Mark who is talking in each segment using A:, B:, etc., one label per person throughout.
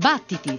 A: Battiti!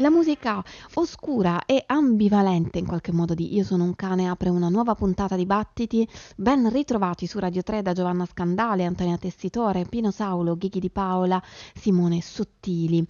B: La musica oscura e ambivalente in qualche modo di Io sono un cane apre una nuova puntata di Battiti, ben ritrovati su Radio 3 da Giovanna Scandale, Antonia Tessitore, Pino Saulo, Ghighi di Paola, Simone Sottili.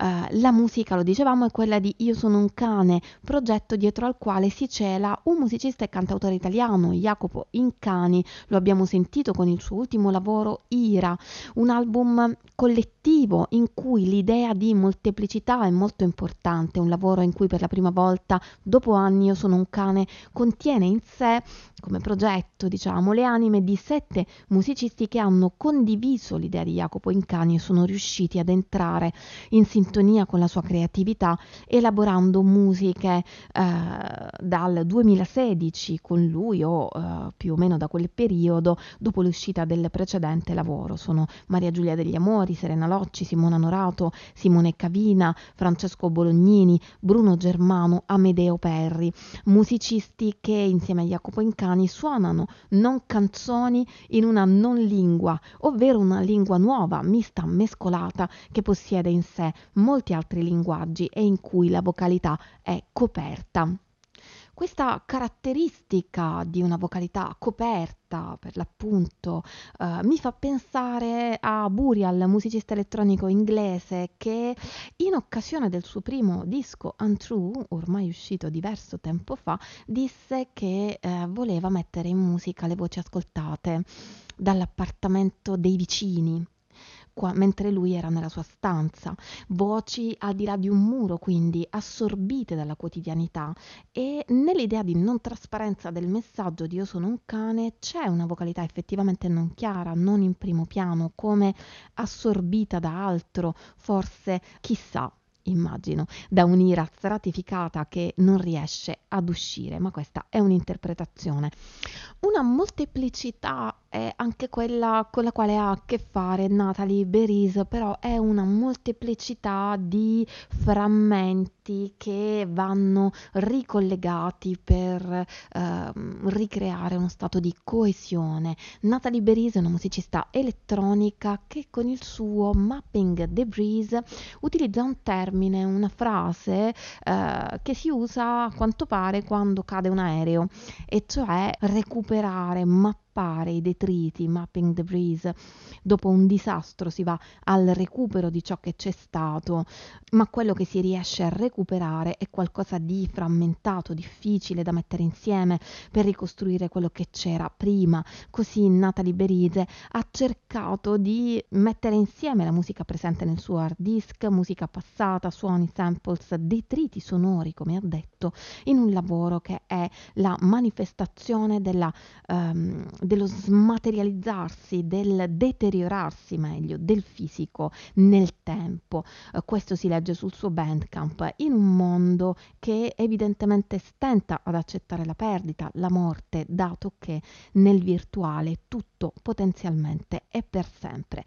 B: Uh, la musica, lo dicevamo, è quella di Io sono un cane, progetto dietro al quale si cela un musicista e cantautore italiano, Jacopo Incani. Lo abbiamo sentito con il suo ultimo lavoro, Ira, un album collettivo in cui l'idea di molteplicità è molto importante, un lavoro in cui per la prima volta, dopo anni, Io sono un cane contiene in sé come progetto, diciamo, le anime di sette musicisti che hanno condiviso l'idea di Jacopo Incani e sono riusciti ad entrare in sintonia con la sua creatività, elaborando musiche eh, dal 2016 con lui o eh, più o meno da quel periodo, dopo l'uscita del precedente lavoro. Sono Maria Giulia degli Amori, Serena Locci, Simona Norato, Simone Cavina, Francesco Bolognini, Bruno Germano, Amedeo Perri, musicisti che insieme a Jacopo Incani suonano non canzoni in una non lingua, ovvero una lingua nuova, mista, mescolata, che possiede in sé molti altri linguaggi e in cui la vocalità è coperta. Questa caratteristica di una vocalità coperta, per l'appunto, eh, mi fa pensare a Burial, musicista elettronico inglese, che in occasione del suo primo disco Untrue, ormai uscito diverso tempo fa, disse che eh, voleva mettere in musica le voci ascoltate dall'appartamento dei vicini qua, mentre lui era nella sua stanza, voci al di là di un muro, quindi assorbite dalla quotidianità. E nell'idea di non trasparenza del messaggio di io sono un cane c'è una vocalità effettivamente non chiara, non in primo piano, come assorbita da altro, forse chissà immagino, da un'ira stratificata che non riesce ad uscire, ma questa è un'interpretazione. Una molteplicità è anche quella con la quale ha a che fare Natalie Beris, però è una molteplicità di frammenti che vanno ricollegati per eh, ricreare uno stato di coesione. Natalie Beris è una musicista elettronica che con il suo Mapping Debris utilizza un termine, una frase eh, che si usa a quanto pare quando cade un aereo, e cioè recuperare, mappare mappare i detriti, mapping debris, dopo un disastro si va al recupero di ciò che c'è stato, ma quello che si riesce a recuperare è qualcosa di frammentato, difficile da mettere insieme per ricostruire quello che c'era prima. Così Natalie Berise ha cercato di mettere insieme la musica presente nel suo hard disk, musica passata, suoni, samples, detriti sonori, come ha detto, in un lavoro che è la manifestazione della um, dello smaterializzarsi, del deteriorarsi meglio del fisico nel tempo. Eh, questo si legge sul suo Bandcamp in un mondo che evidentemente stenta ad accettare la perdita, la morte, dato che nel virtuale tutto potenzialmente è per sempre.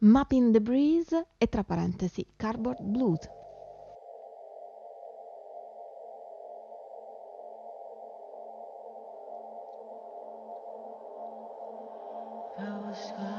B: Mapping the Breeze e tra parentesi Cardboard Blues. sky.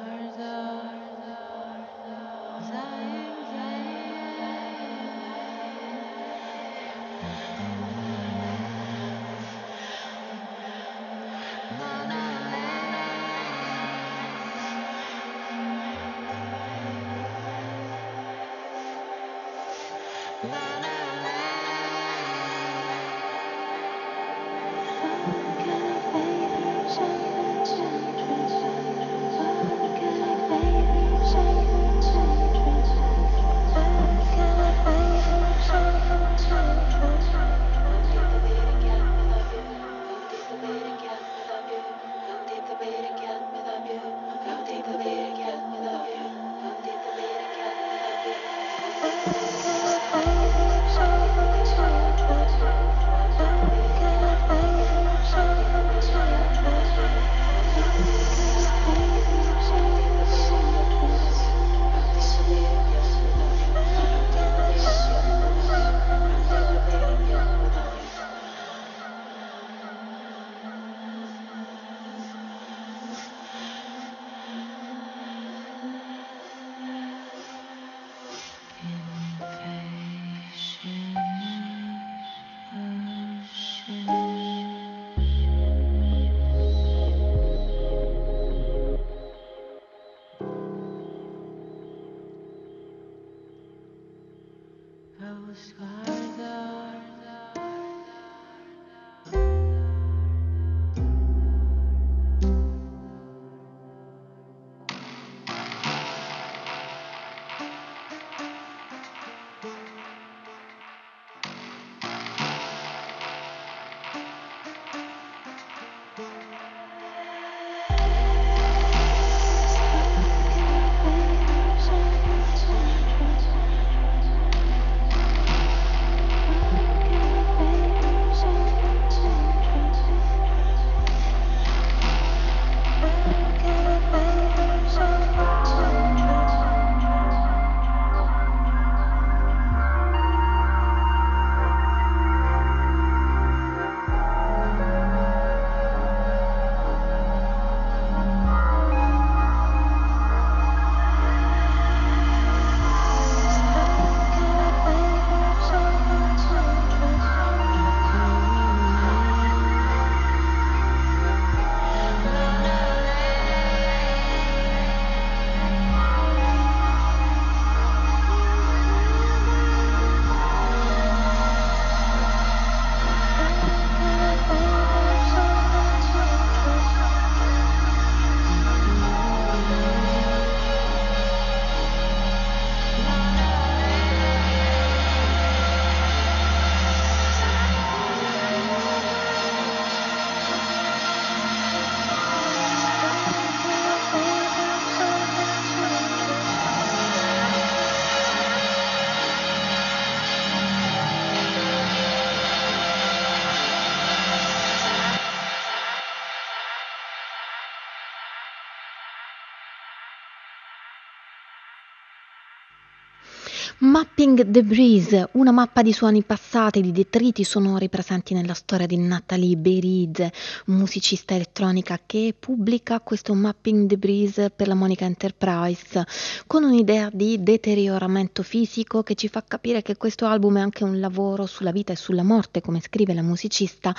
B: Mapping the Breeze, una mappa di suoni passati, di detriti sonori presenti nella storia di Natalie Berizze, musicista elettronica che pubblica questo Mapping the Breeze per la Monica Enterprise, con un'idea di deterioramento fisico che ci fa capire che questo album è anche un lavoro sulla vita e sulla morte, come scrive la musicista,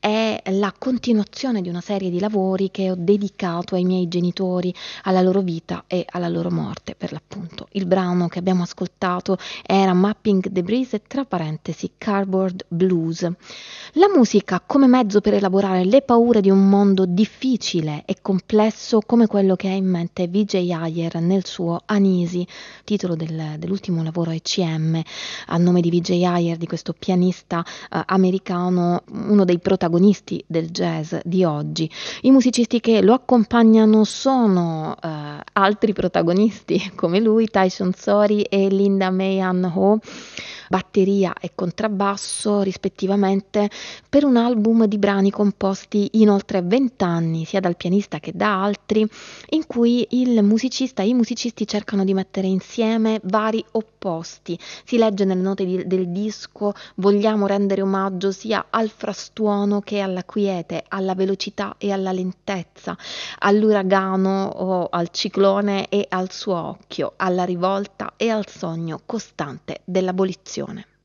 B: è la continuazione di una serie di lavori che ho dedicato ai miei genitori, alla loro vita e alla loro morte, per l'appunto. Il brano che abbiamo ascoltato era Mapping the Breeze tra parentesi Cardboard Blues. La musica come mezzo per elaborare le paure di un mondo difficile e complesso come quello che ha in mente Vijay Ayer nel suo Anisi, titolo del, dell'ultimo lavoro ECM, a nome di Vijay Ayer, di questo pianista eh, americano, uno dei protagonisti del jazz di oggi. I musicisti che lo accompagnano sono eh, altri protagonisti come lui, Tyson Sori e Linda Mayan Ho batteria e contrabbasso rispettivamente per un album di brani composti in oltre vent'anni sia dal pianista che da altri in cui il musicista e i musicisti cercano di mettere insieme vari opposti. Si legge nelle note di, del disco vogliamo rendere omaggio sia al frastuono che alla quiete alla velocità e alla lentezza all'uragano o al ciclone e al suo occhio alla rivolta e al sogno costante dell'abolizione situazione.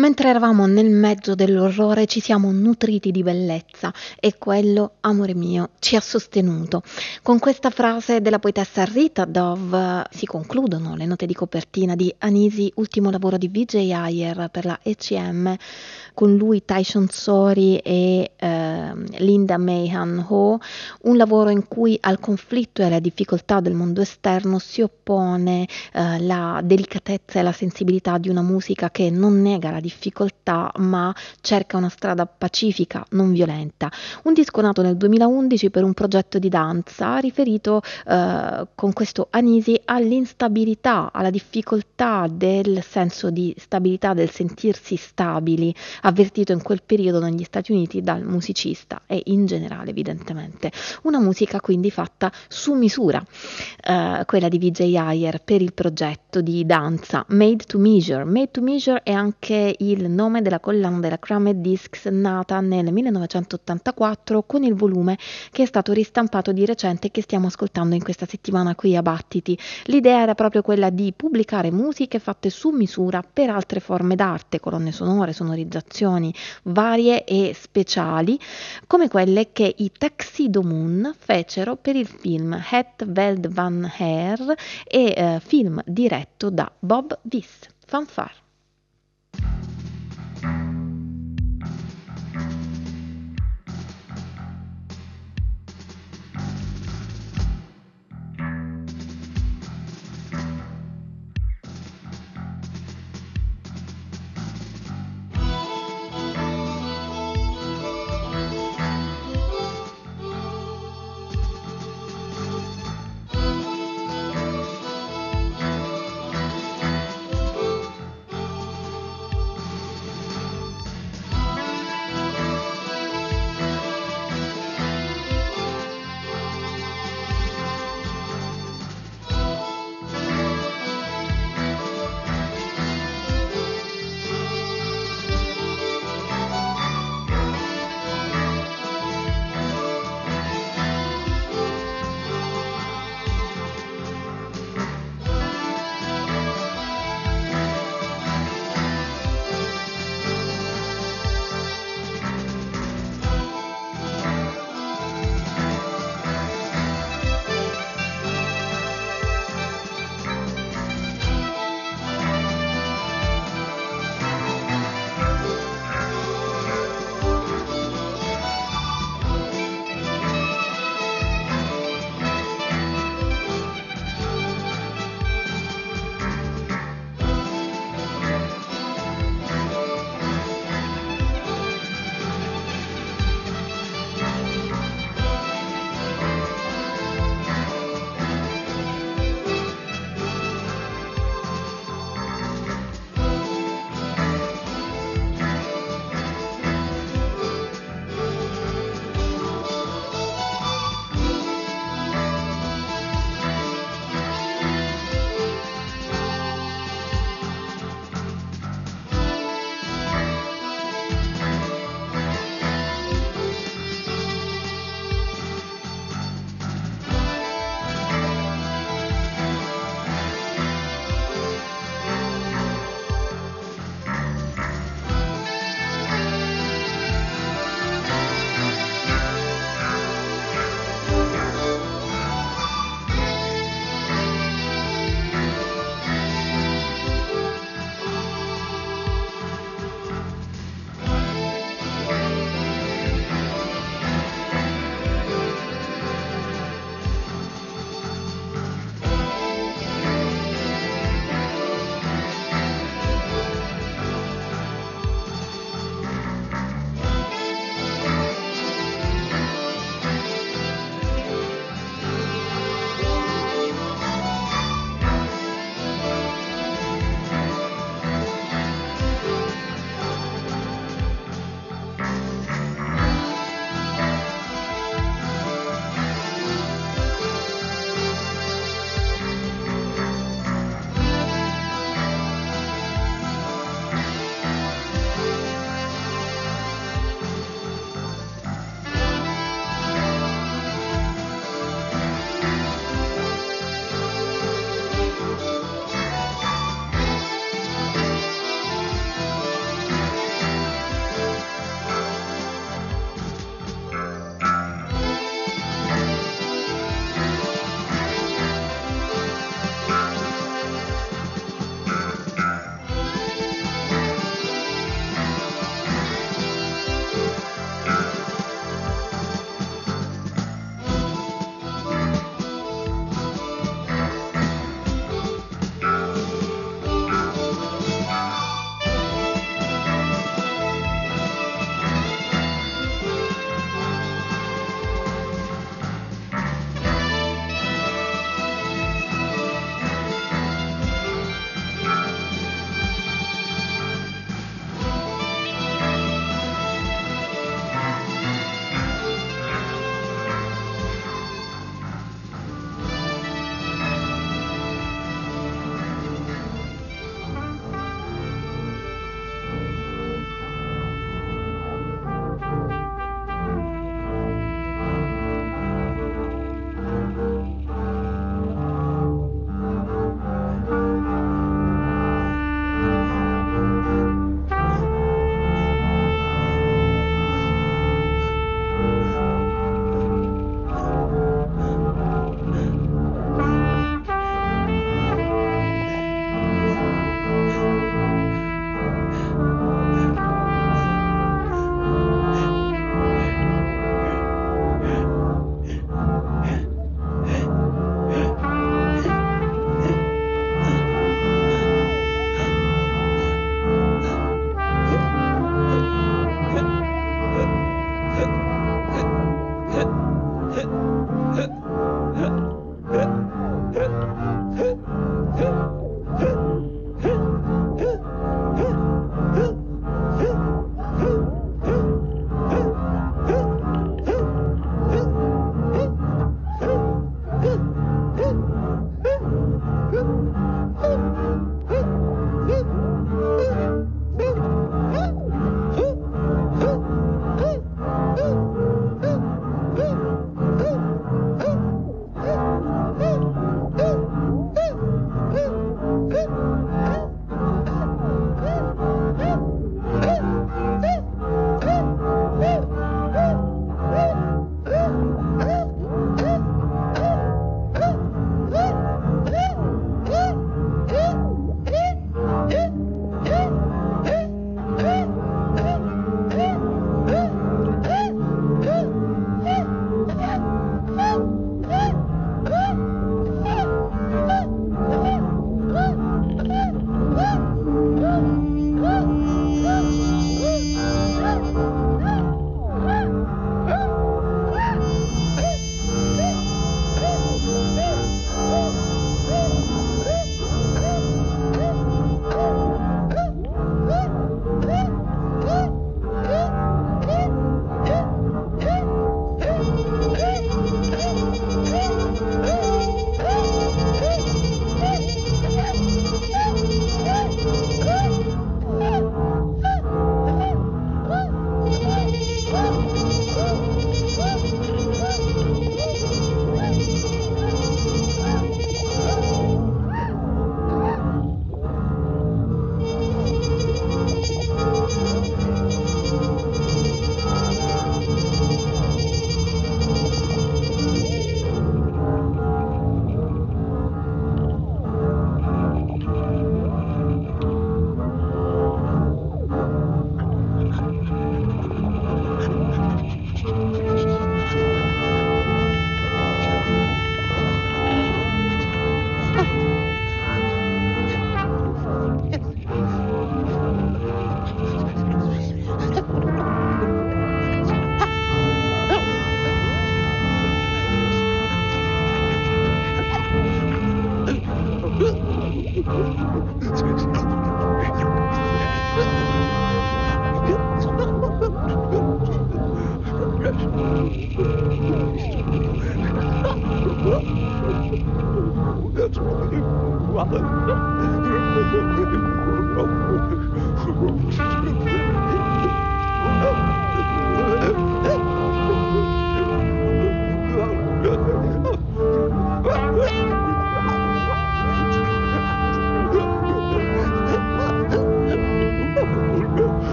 B: Mentre eravamo nel mezzo dell'orrore ci siamo nutriti di bellezza e quello, amore mio, ci ha sostenuto. Con questa frase della poetessa Rita Dove si concludono le note di copertina di Anisi, ultimo lavoro di Vijay Ayer per la ECM, con lui Tyson Sori e eh, Linda Mayhan Ho, un lavoro in cui al conflitto e alla difficoltà del mondo esterno si oppone eh, la delicatezza e la sensibilità di una musica che non nega la difficoltà difficoltà ma cerca una strada pacifica, non violenta. Un disco nato nel 2011 per un progetto di danza riferito eh, con questo Anisi all'instabilità, alla difficoltà del senso di stabilità, del sentirsi stabili, avvertito in quel periodo negli Stati Uniti dal musicista e in generale evidentemente. Una musica quindi fatta su misura, eh, quella di Vijay Ayer per il progetto di danza Made to Measure. Made to Measure è anche il nome della collana della Cramed Discs nata nel 1984 con il volume che è stato ristampato di recente e che stiamo ascoltando in questa settimana qui a Battiti. L'idea era proprio quella di pubblicare musiche fatte su misura per altre forme d'arte, colonne sonore, sonorizzazioni varie e speciali, come quelle che i Tuxedo Moon fecero per il film Het Veld van Her e eh, film diretto da Bob Viss. Fanfare.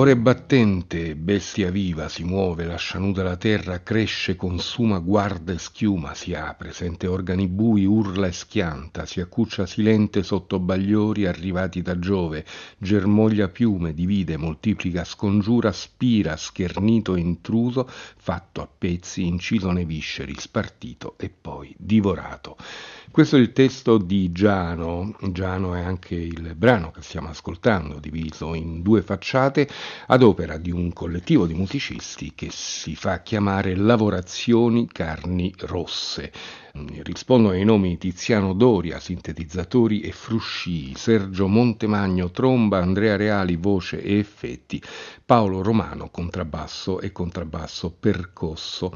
C: Cuore battente, bestia viva, si muove, lascia nuda la terra, cresce, consuma, guarda e schiuma, si apre, sente organi bui, urla e schianta, si accuccia silente sotto bagliori arrivati da Giove, germoglia piume, divide, moltiplica, scongiura, spira, schernito intruso, fatto a pezzi, inciso nei visceri, spartito e poi divorato. Questo è il testo di Giano, Giano è anche il brano che stiamo ascoltando, diviso in due facciate, ad opera di un collettivo di musicisti che si fa chiamare Lavorazioni Carni Rosse. Rispondono ai nomi Tiziano Doria, sintetizzatori e fruscii, Sergio Montemagno, tromba, Andrea Reali, voce e effetti, Paolo Romano, contrabbasso e contrabbasso percosso.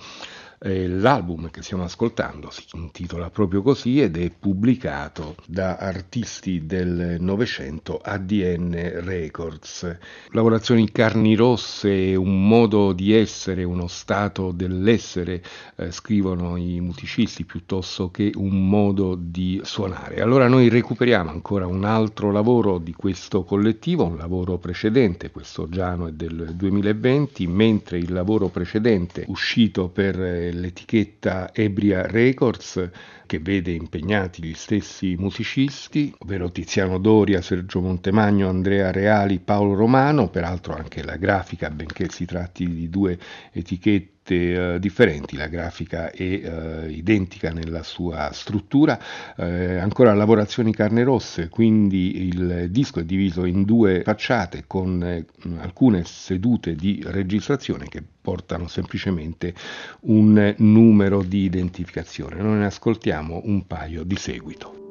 C: Eh, l'album che stiamo ascoltando si intitola proprio così ed è pubblicato da artisti del Novecento ADN Records. Lavorazioni carni rosse un modo di essere, uno stato dell'essere, eh, scrivono i musicisti, piuttosto che un modo di suonare. Allora noi recuperiamo ancora un altro lavoro di questo collettivo, un lavoro precedente, questo Giano è del 2020, mentre il lavoro precedente uscito per l'etichetta Ebria Records che vede impegnati gli stessi musicisti, ovvero Tiziano Doria, Sergio Montemagno, Andrea Reali, Paolo Romano, peraltro anche la grafica, benché si tratti di due etichette Uh, differenti, la grafica è uh, identica nella sua struttura, uh, ancora lavorazioni carne rosse, quindi il disco è diviso in due facciate con alcune sedute di registrazione che portano semplicemente un numero di identificazione. Noi ne ascoltiamo un paio di seguito.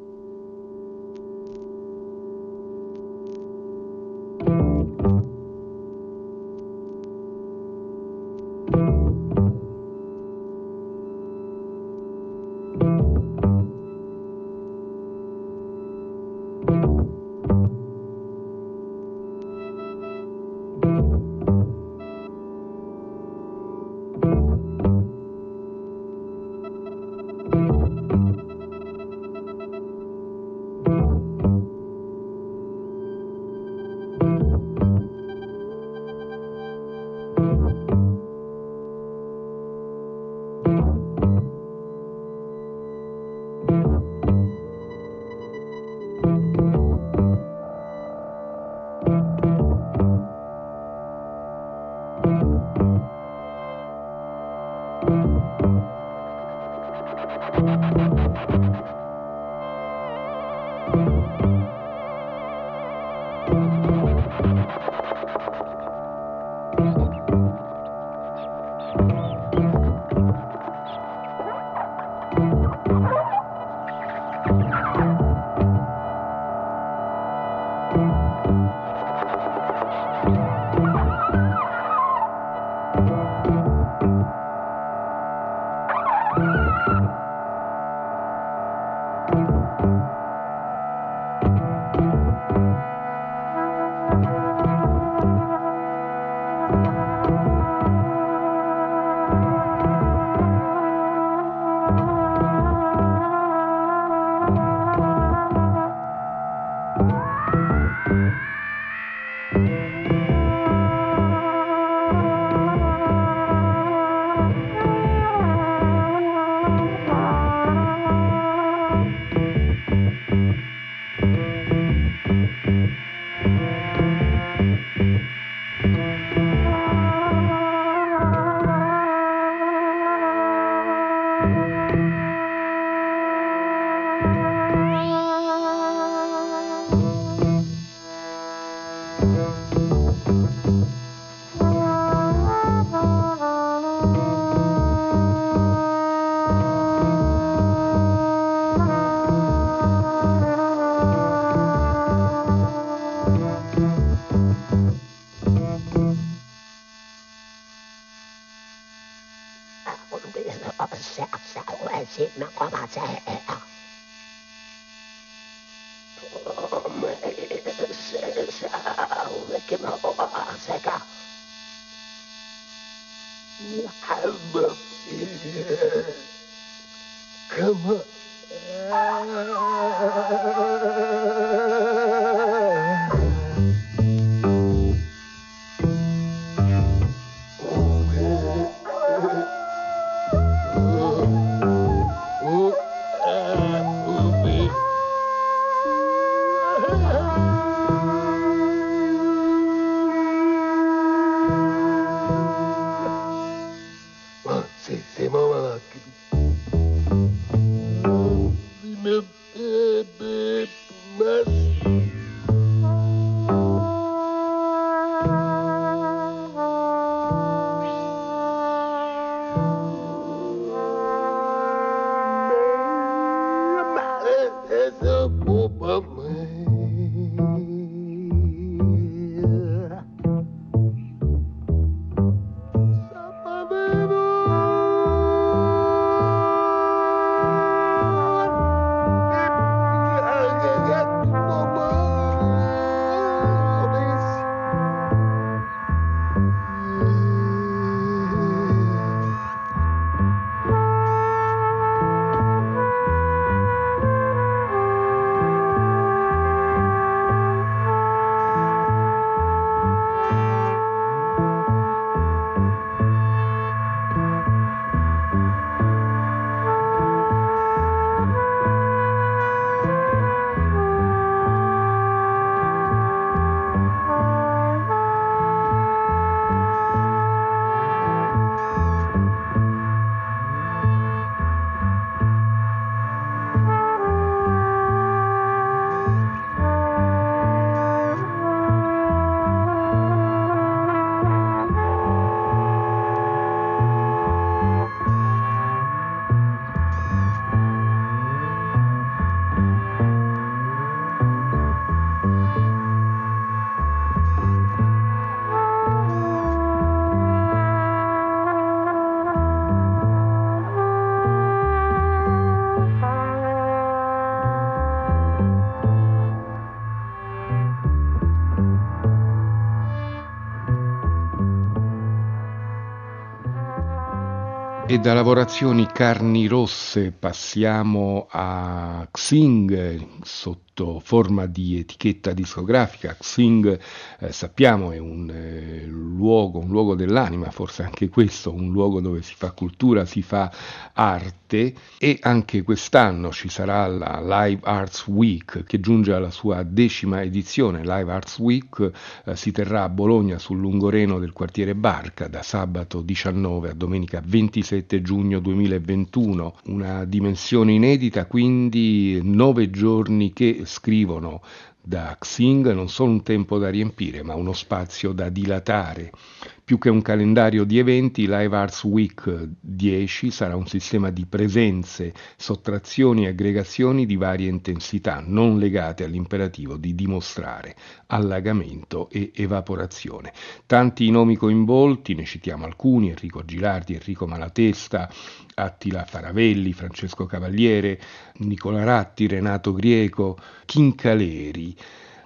C: E da lavorazioni carni rosse passiamo a Xing sotto forma di etichetta discografica. Xing eh, sappiamo è un eh, luogo, un luogo dell'anima, forse anche questo, un luogo dove si fa cultura, si fa arte e anche quest'anno ci sarà la Live Arts Week che giunge alla sua decima edizione. Live Arts Week eh, si terrà a Bologna sul Lungoreno del quartiere Barca da sabato 19 a domenica 27 7 giugno 2021, una dimensione inedita, quindi nove giorni che scrivono da Xing non solo un tempo da riempire, ma uno spazio da dilatare. Più che un calendario di eventi, Live Arts Week 10 sarà un sistema di presenze, sottrazioni e aggregazioni di varia intensità, non legate all'imperativo di dimostrare allagamento e evaporazione. Tanti i nomi coinvolti, ne citiamo alcuni, Enrico Gilardi, Enrico Malatesta, Attila Faravelli, Francesco Cavaliere, Nicola Ratti, Renato Grieco, Chincaleri,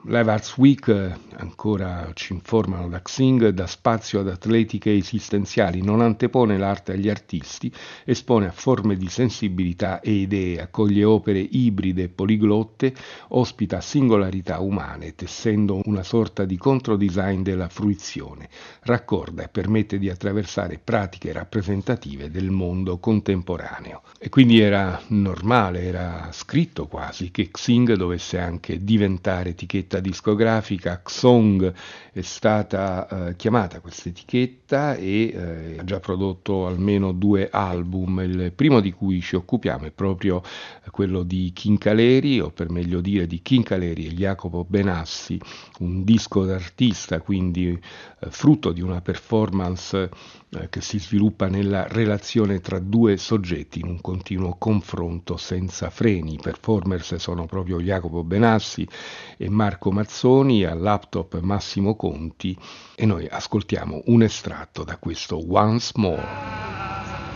C: Live Week, ancora ci informano da Xing, dà spazio ad atletiche esistenziali, non antepone l'arte agli artisti, espone a forme di sensibilità e idee, accoglie opere ibride e poliglotte, ospita singolarità umane, tessendo una sorta di controdesign della fruizione, raccorda e permette di attraversare pratiche rappresentative del mondo contemporaneo. E quindi era normale, era scritto quasi che Xing dovesse anche diventare etichetta etichetta discografica Xong è stata eh, chiamata questa etichetta e eh, ha già prodotto almeno due album, il primo di cui ci occupiamo è proprio quello di Chincaleri, o per meglio dire di Chincaleri e Jacopo Benassi, un disco d'artista, quindi eh, frutto di una performance eh, che si sviluppa nella relazione tra due soggetti in un continuo confronto senza freni. I performers sono proprio Jacopo Benassi e Marco Mazzoni, al laptop Massimo Conti e noi ascoltiamo un estratto da questo Once More.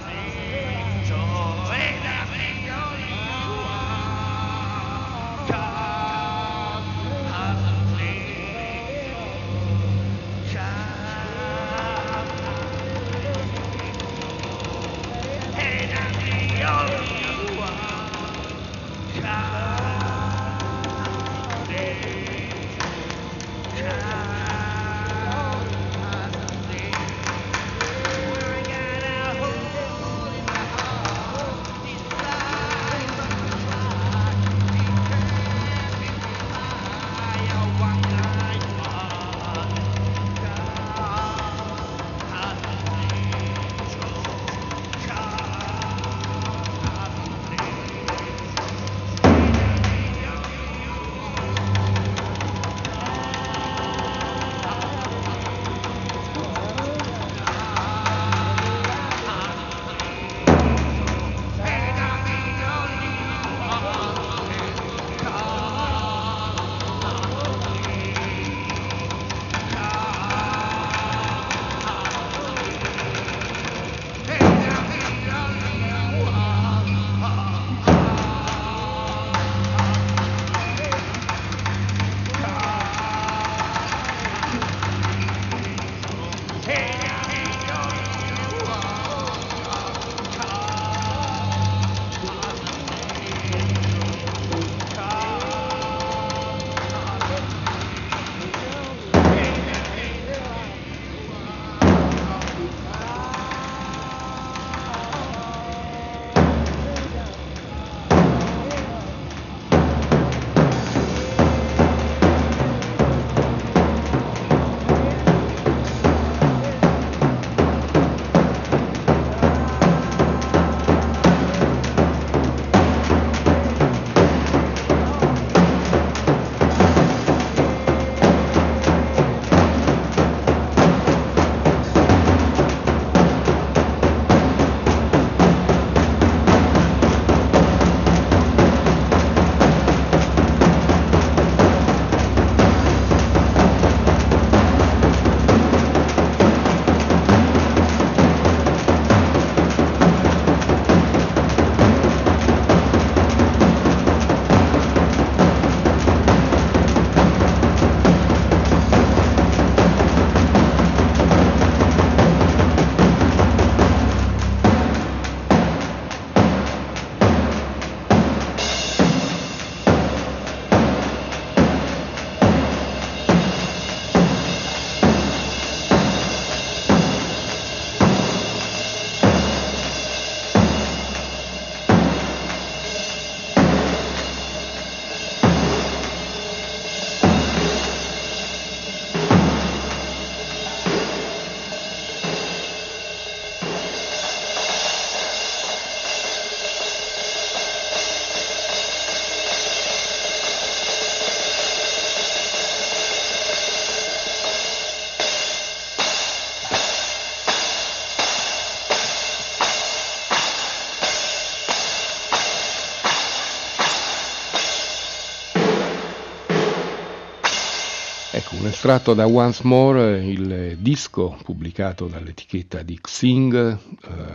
C: Estratto da Once More, il disco pubblicato dall'etichetta di Xing eh,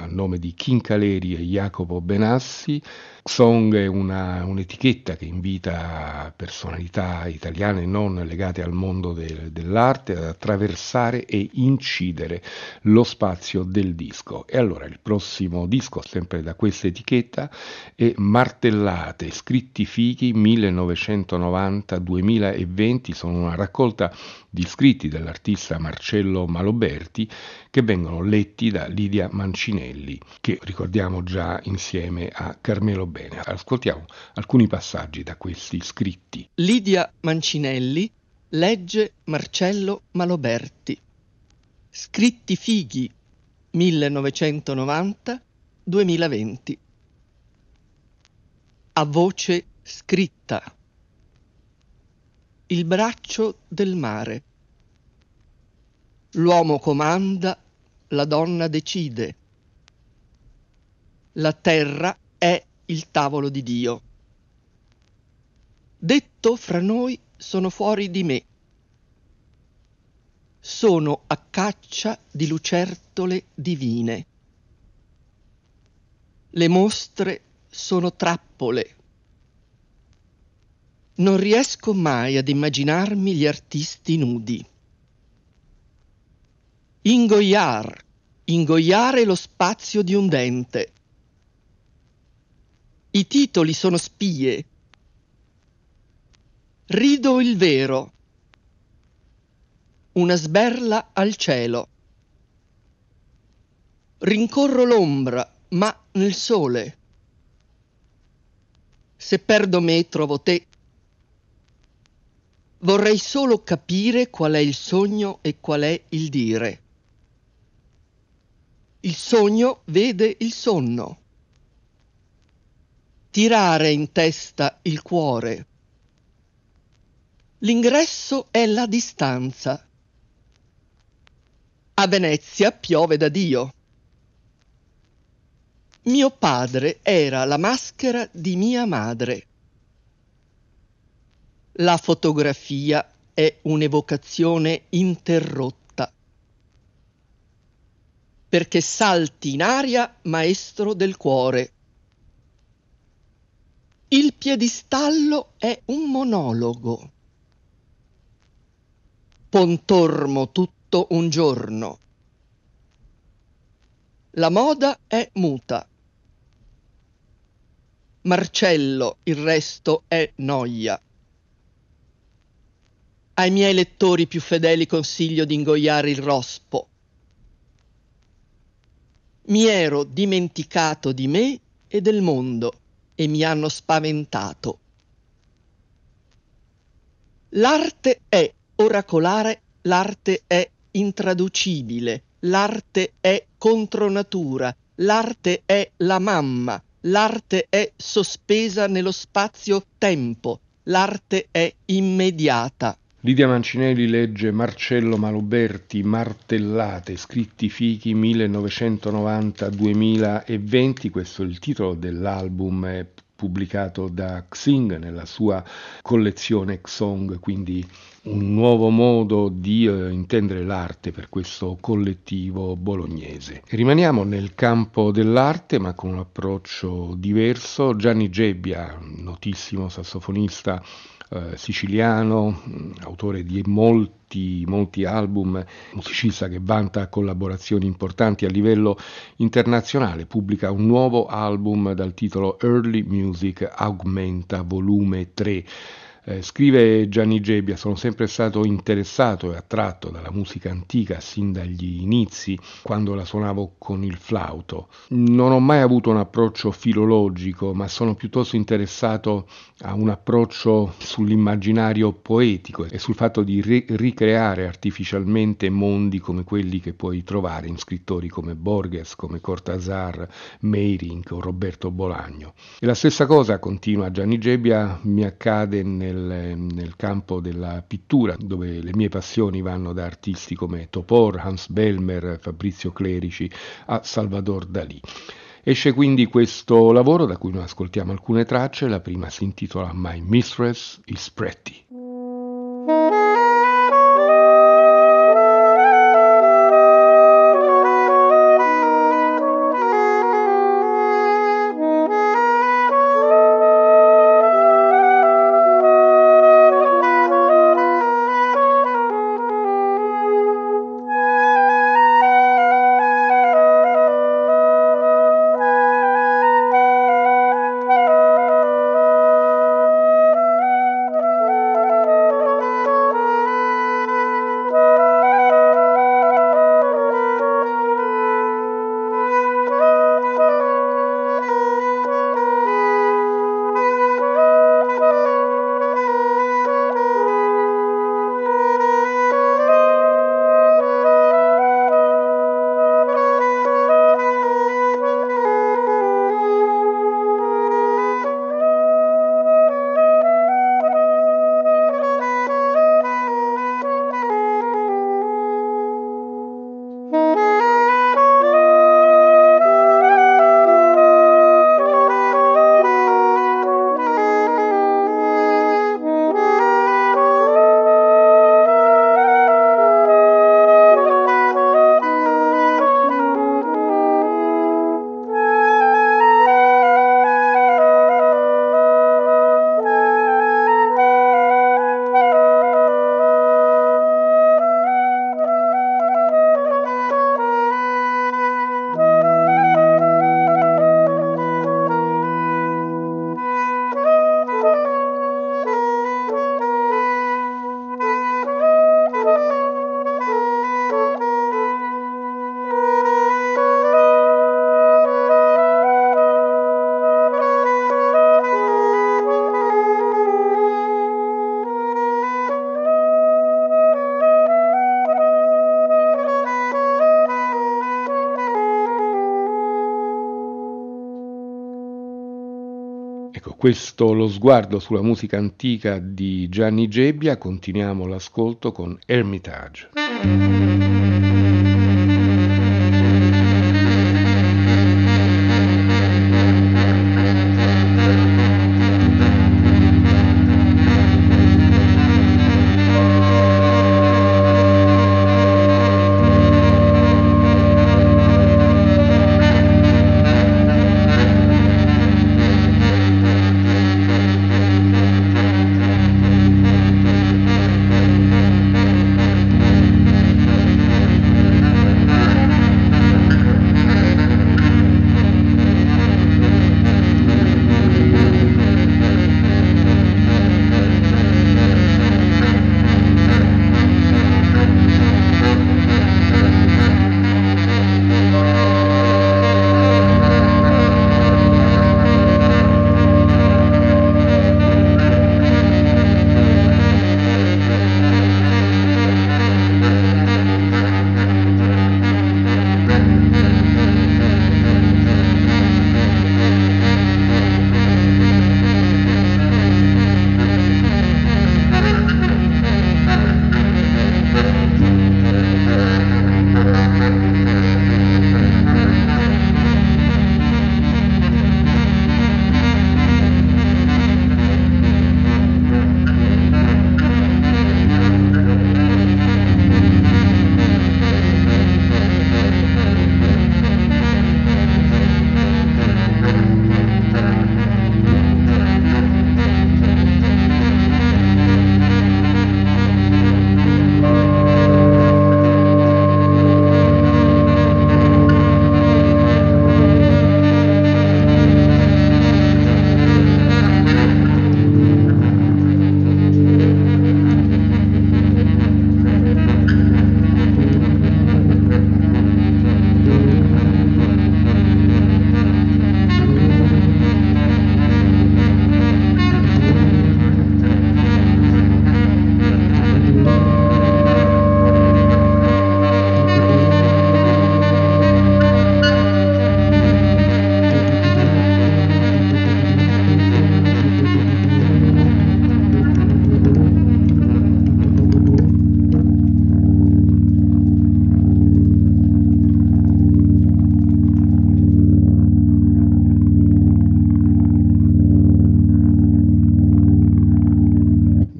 C: a nome di King Caleri e Jacopo Benassi, Song è una, un'etichetta che invita personalità italiane non legate al mondo de, dell'arte ad attraversare e incidere lo spazio del disco. E allora il prossimo disco, sempre da questa etichetta, è Martellate, scritti fighi 1990-2020, sono una raccolta di scritti dell'artista Marcello Maloberti che vengono letti da Lidia Mancinelli, che ricordiamo già insieme a Carmelo Bene. Ascoltiamo alcuni passaggi da questi scritti.
D: Lidia Mancinelli legge Marcello Maloberti. Scritti fighi 1990-2020. A voce scritta. Il braccio del mare. L'uomo comanda, la donna decide. La terra è il tavolo di Dio. Detto fra noi sono fuori di me. Sono a caccia di lucertole divine. Le mostre sono trappole non riesco mai ad immaginarmi gli artisti nudi. Ingoiar, ingoiare lo spazio di un dente. I titoli sono spie. Rido il vero. Una sberla al cielo. Rincorro l'ombra, ma nel sole. Se perdo me trovo te Vorrei solo capire qual è il sogno e qual è il dire. Il sogno vede il sonno. Tirare in testa il cuore. L'ingresso è la distanza. A Venezia piove da Dio. Mio padre era la maschera di mia madre. La fotografia è un'evocazione interrotta. Perché salti in aria, maestro del cuore. Il piedistallo è un monologo. Pontormo tutto un giorno. La moda è muta. Marcello, il resto è noia. Ai miei lettori più fedeli consiglio di ingoiare il rospo. Mi ero dimenticato di me e del mondo e mi hanno spaventato. L'arte è oracolare, l'arte è intraducibile, l'arte è contro natura, l'arte è la mamma, l'arte è sospesa nello spazio-tempo, l'arte è immediata.
C: Lidia Mancinelli legge Marcello Maluberti, Martellate, scritti fichi 1990-2020, questo è il titolo dell'album pubblicato da Xing nella sua collezione Xong, quindi un nuovo modo di eh, intendere l'arte per questo collettivo bolognese. Rimaniamo nel campo dell'arte ma con un approccio diverso. Gianni Gebbia, notissimo sassofonista eh, siciliano, mm, autore di molti, molti album, musicista che vanta collaborazioni importanti a livello internazionale, pubblica un nuovo album dal titolo Early Music Augmenta Volume 3 eh, scrive Gianni Gebbia, sono sempre stato interessato e attratto dalla musica antica sin dagli inizi, quando la suonavo con il flauto. Non ho mai avuto un approccio filologico, ma sono piuttosto interessato a un approccio sull'immaginario poetico e sul fatto di ri- ricreare artificialmente mondi come quelli che puoi trovare in scrittori come Borges, come Cortázar, Meirink o Roberto Bolagno. E la stessa cosa, continua Gianni Gebbia, mi accade nel nel, nel, campo della pittura, dove le mie passioni vanno da artisti come Topor, Hans Belmer, Fabrizio Clerici a Salvador Dalì. Esce quindi questo lavoro da cui noi ascoltiamo alcune tracce, la prima si intitola My Mistress is Pretty. Questo lo sguardo sulla musica antica di Gianni Gebbia, continuiamo l'ascolto con Hermitage.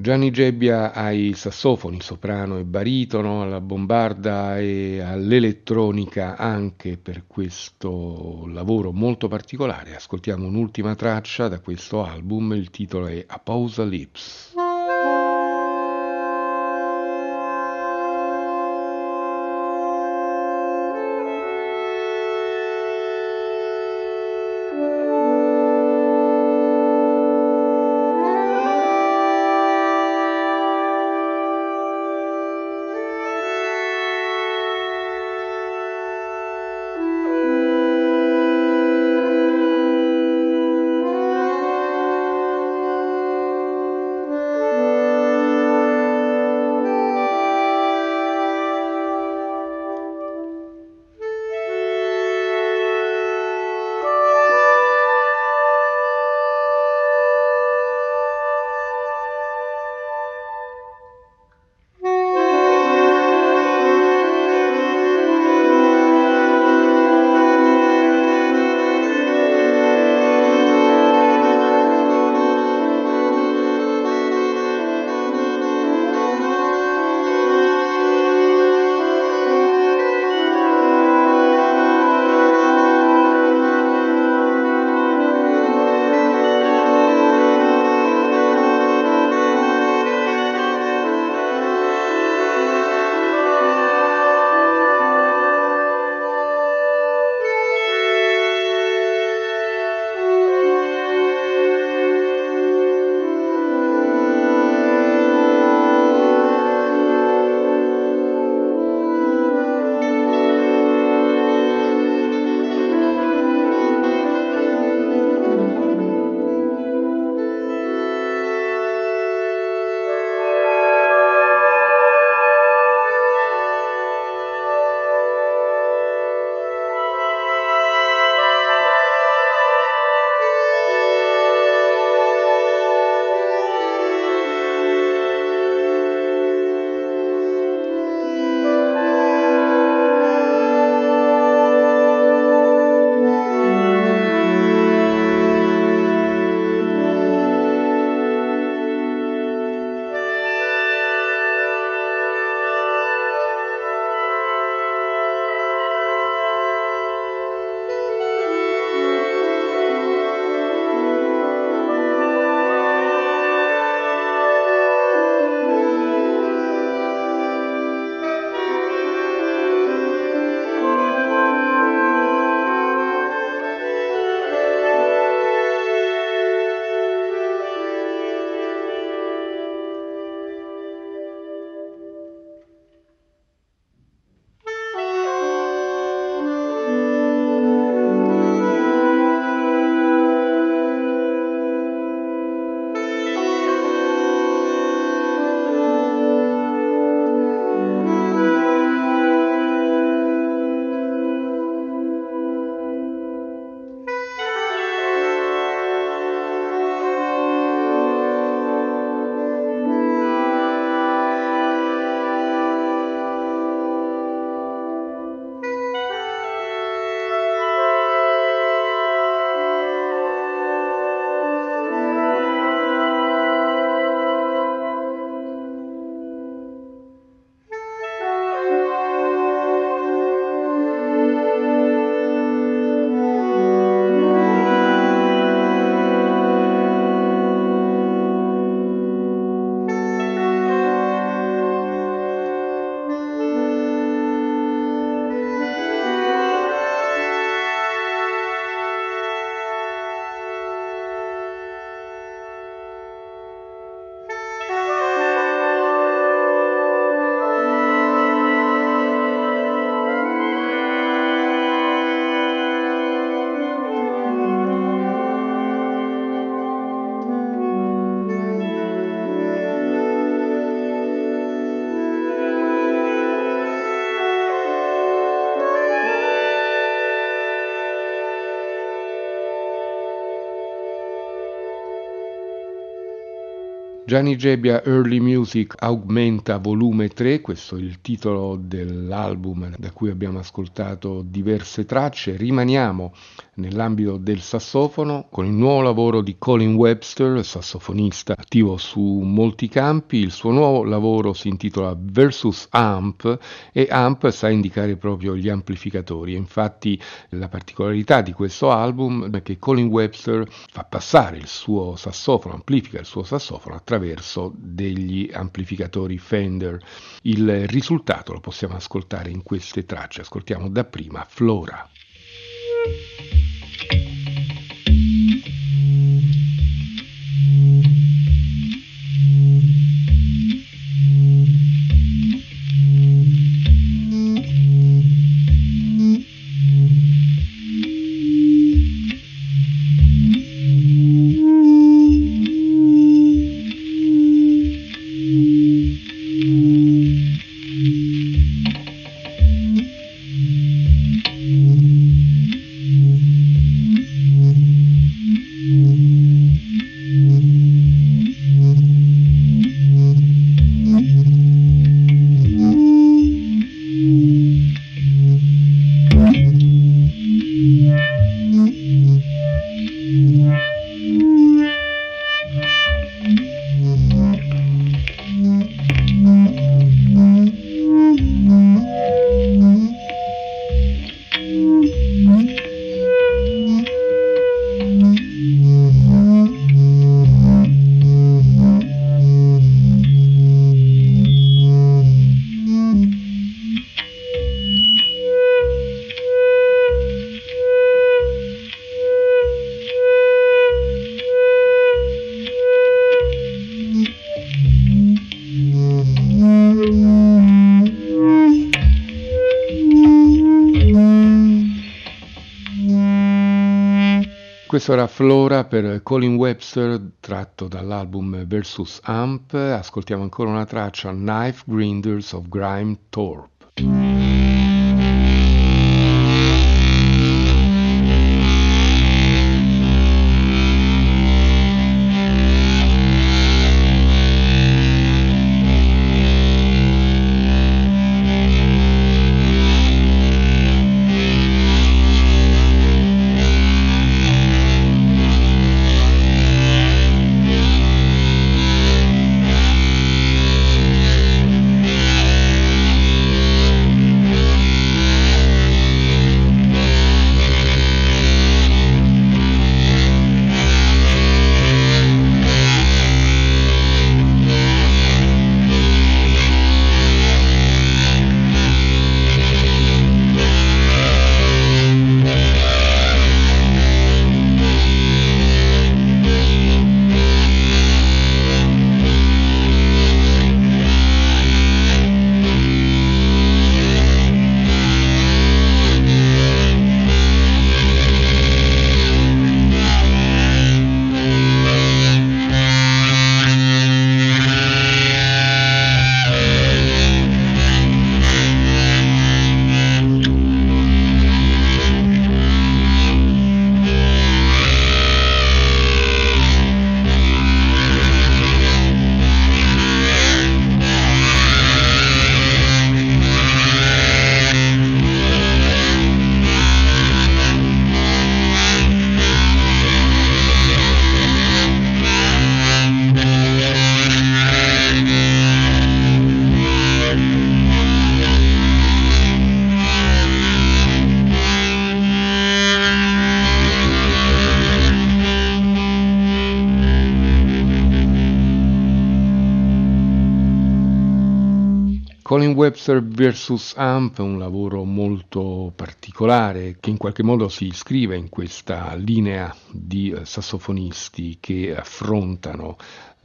C: Gianni Gebbia ai sassofoni, soprano e baritono, alla bombarda e all'elettronica anche per questo lavoro molto particolare. Ascoltiamo un'ultima traccia da questo album, il titolo è Apocalypse. Gianni Gebbia Early Music Augmenta volume 3, questo è il titolo dell'album da cui abbiamo ascoltato diverse tracce. Rimaniamo nell'ambito del sassofono con il nuovo lavoro di Colin Webster, sassofonista attivo su molti campi. Il suo nuovo lavoro si intitola Versus Amp e Amp sa indicare proprio gli amplificatori. Infatti la particolarità di questo album è che Colin Webster fa passare il suo sassofono, amplifica il suo sassofono attraverso degli amplificatori Fender. Il risultato lo possiamo ascoltare in queste tracce. Ascoltiamo dapprima Flora. Era Flora per Colin Webster tratto dall'album Versus Amp. Ascoltiamo ancora una traccia Knife Grinders of Grime Thorpe. Webster vs. Amp è un lavoro molto particolare che in qualche modo si iscrive in questa linea di eh, sassofonisti che affrontano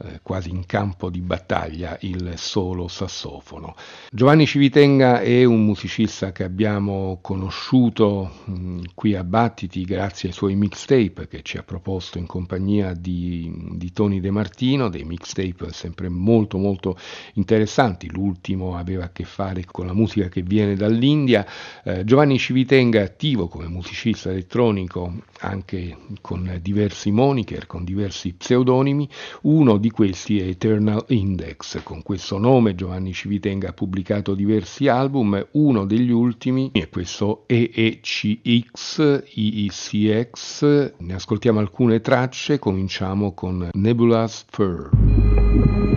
C: eh, quasi in campo di battaglia il solo sassofono. Giovanni Civitenga è un musicista che abbiamo conosciuto mm, qui a Battiti grazie ai suoi mixtape che ci ha proposto in compagnia di, di Tony De Martino, dei mixtape sempre molto molto interessanti. L'ultimo aveva a che fare con la musica che viene dall'India. Eh, Giovanni Civitenga è attivo come musicista elettronico anche con diversi moniker, con diversi pseudonimi. Uno di questi è Eternal Index. Con questo nome Giovanni Civitenga ha pubblicato diversi album, uno degli ultimi è questo EECX, EECX. Ne ascoltiamo alcune tracce, cominciamo con Nebula's Fur.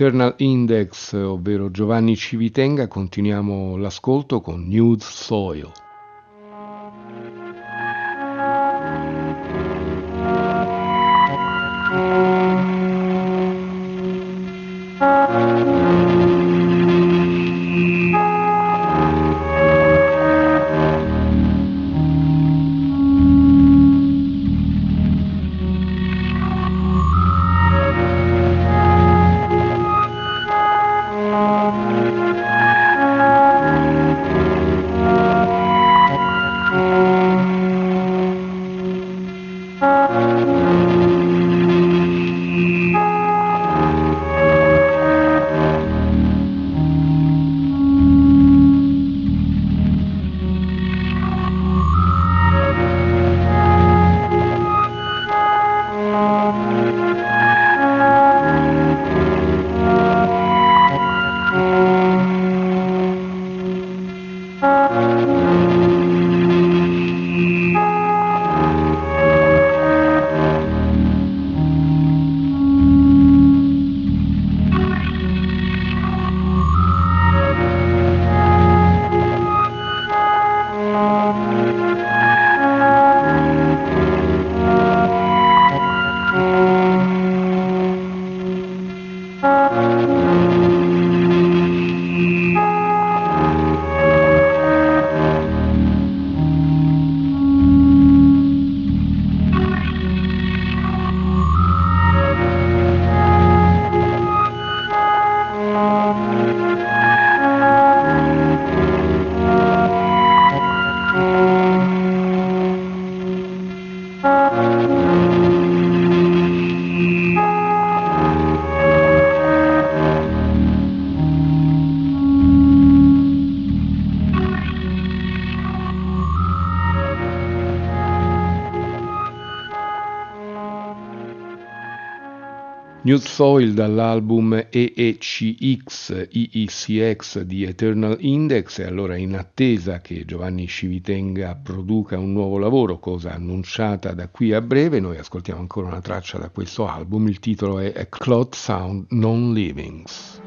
C: Eternal Index, ovvero Giovanni Civitenga, continuiamo l'ascolto con Nude Soil. New Soil dall'album EECX, EECX di Eternal Index e allora in attesa che Giovanni Civitenga produca un nuovo lavoro, cosa annunciata da qui a breve, noi ascoltiamo ancora una traccia da questo album, il titolo è A Cloud Sound Non Livings.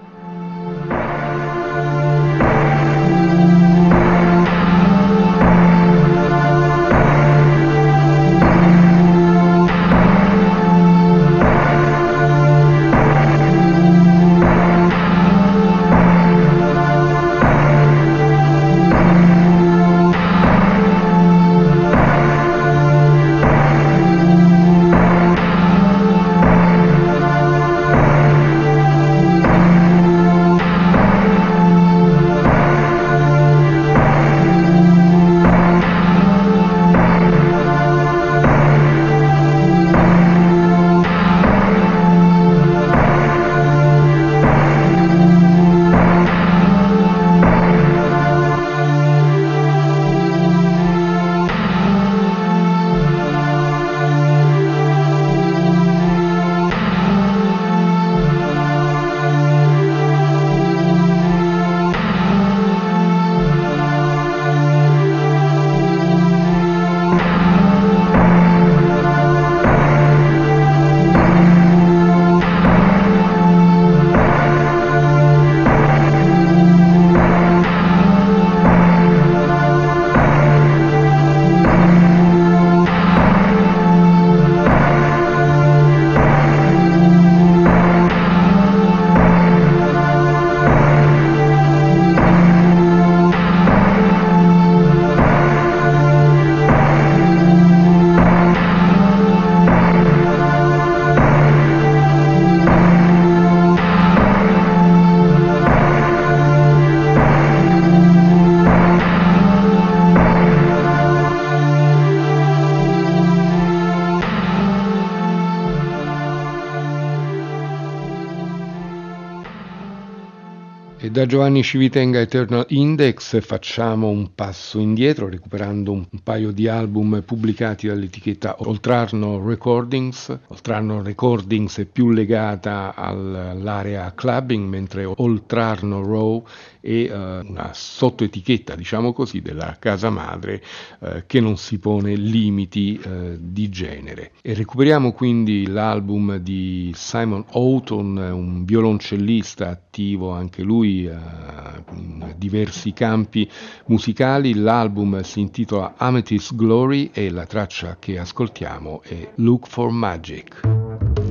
C: Civitenga Eternal Index facciamo un passo indietro recuperando un paio di album pubblicati dall'etichetta Oltrarno Recordings. Oltrarno Recordings è più legata all'area clubbing mentre Oltrarno Row è uh, una sottoetichetta diciamo così della casa madre uh, che non si pone limiti uh, di genere. E recuperiamo quindi l'album di Simon Houghton, un violoncellista attivo anche lui in diversi campi musicali. L'album si intitola Amethyst Glory e la traccia che ascoltiamo è Look for Magic.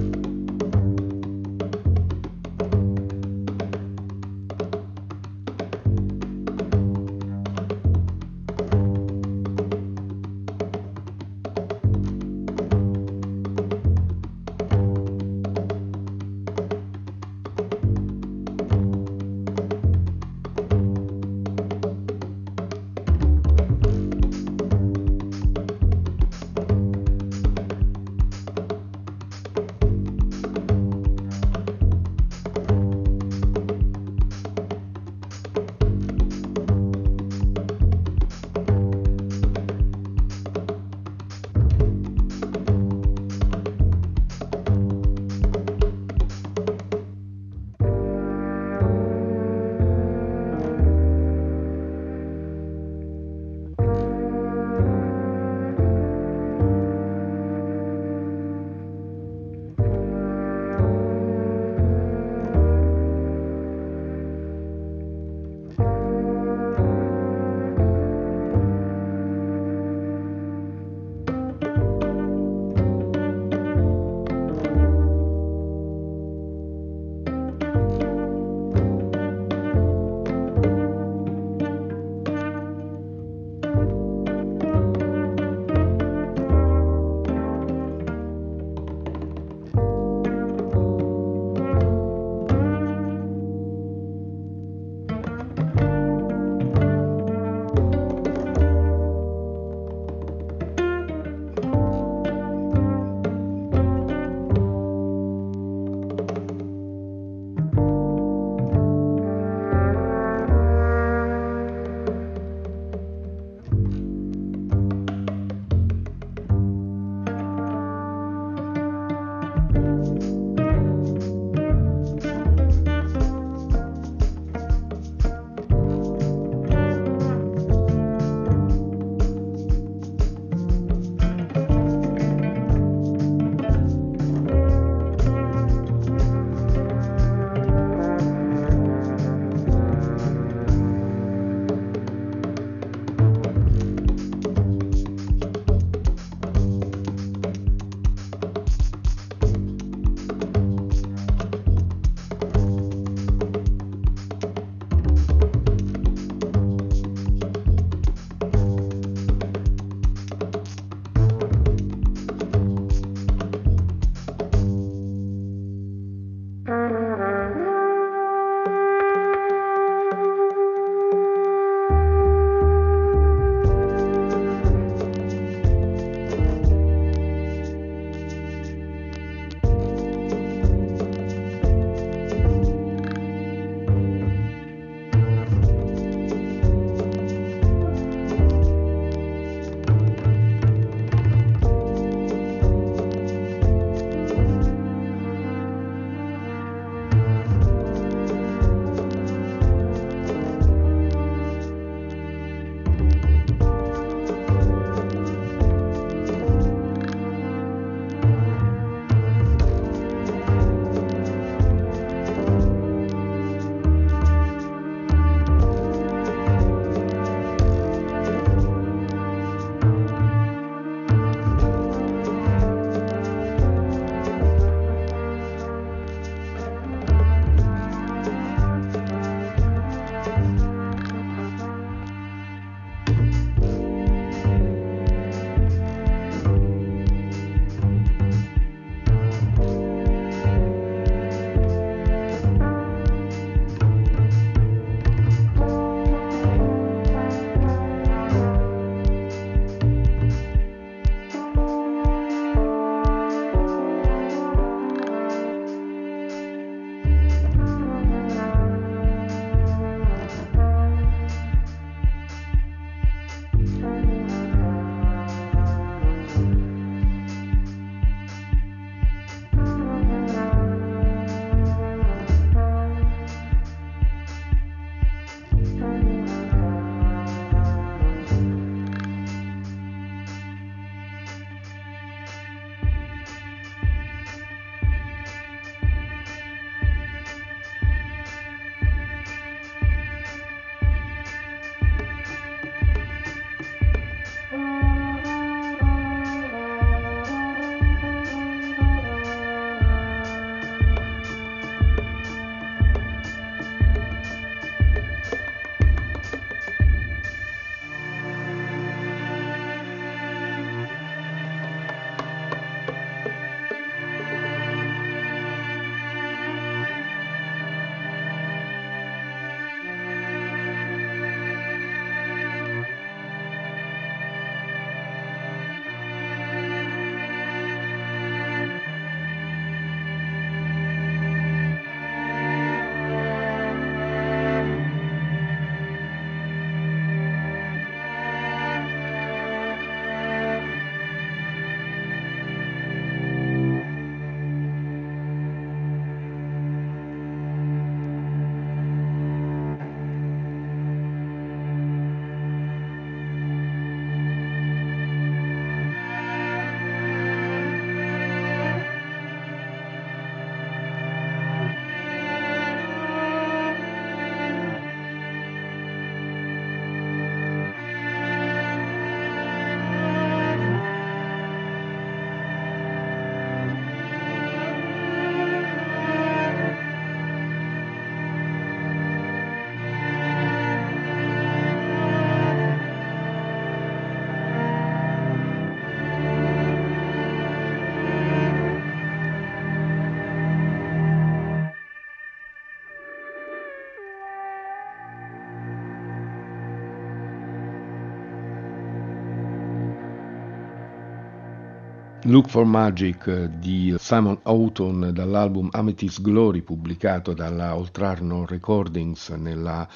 C: Look for Magic di Simon Houghton dall'album Amethyst Glory pubblicato dalla Oltrarno Recordings nella,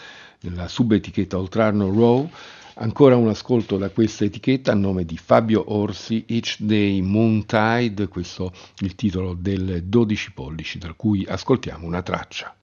C: nella subetichetta Oltrarno Raw. Ancora un ascolto da questa etichetta a nome di Fabio Orsi, Each Day Moontide, questo è il titolo del 12 pollici, da cui ascoltiamo una traccia.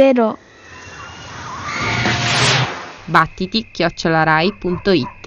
E: 0
F: battiti chiocciolarai.it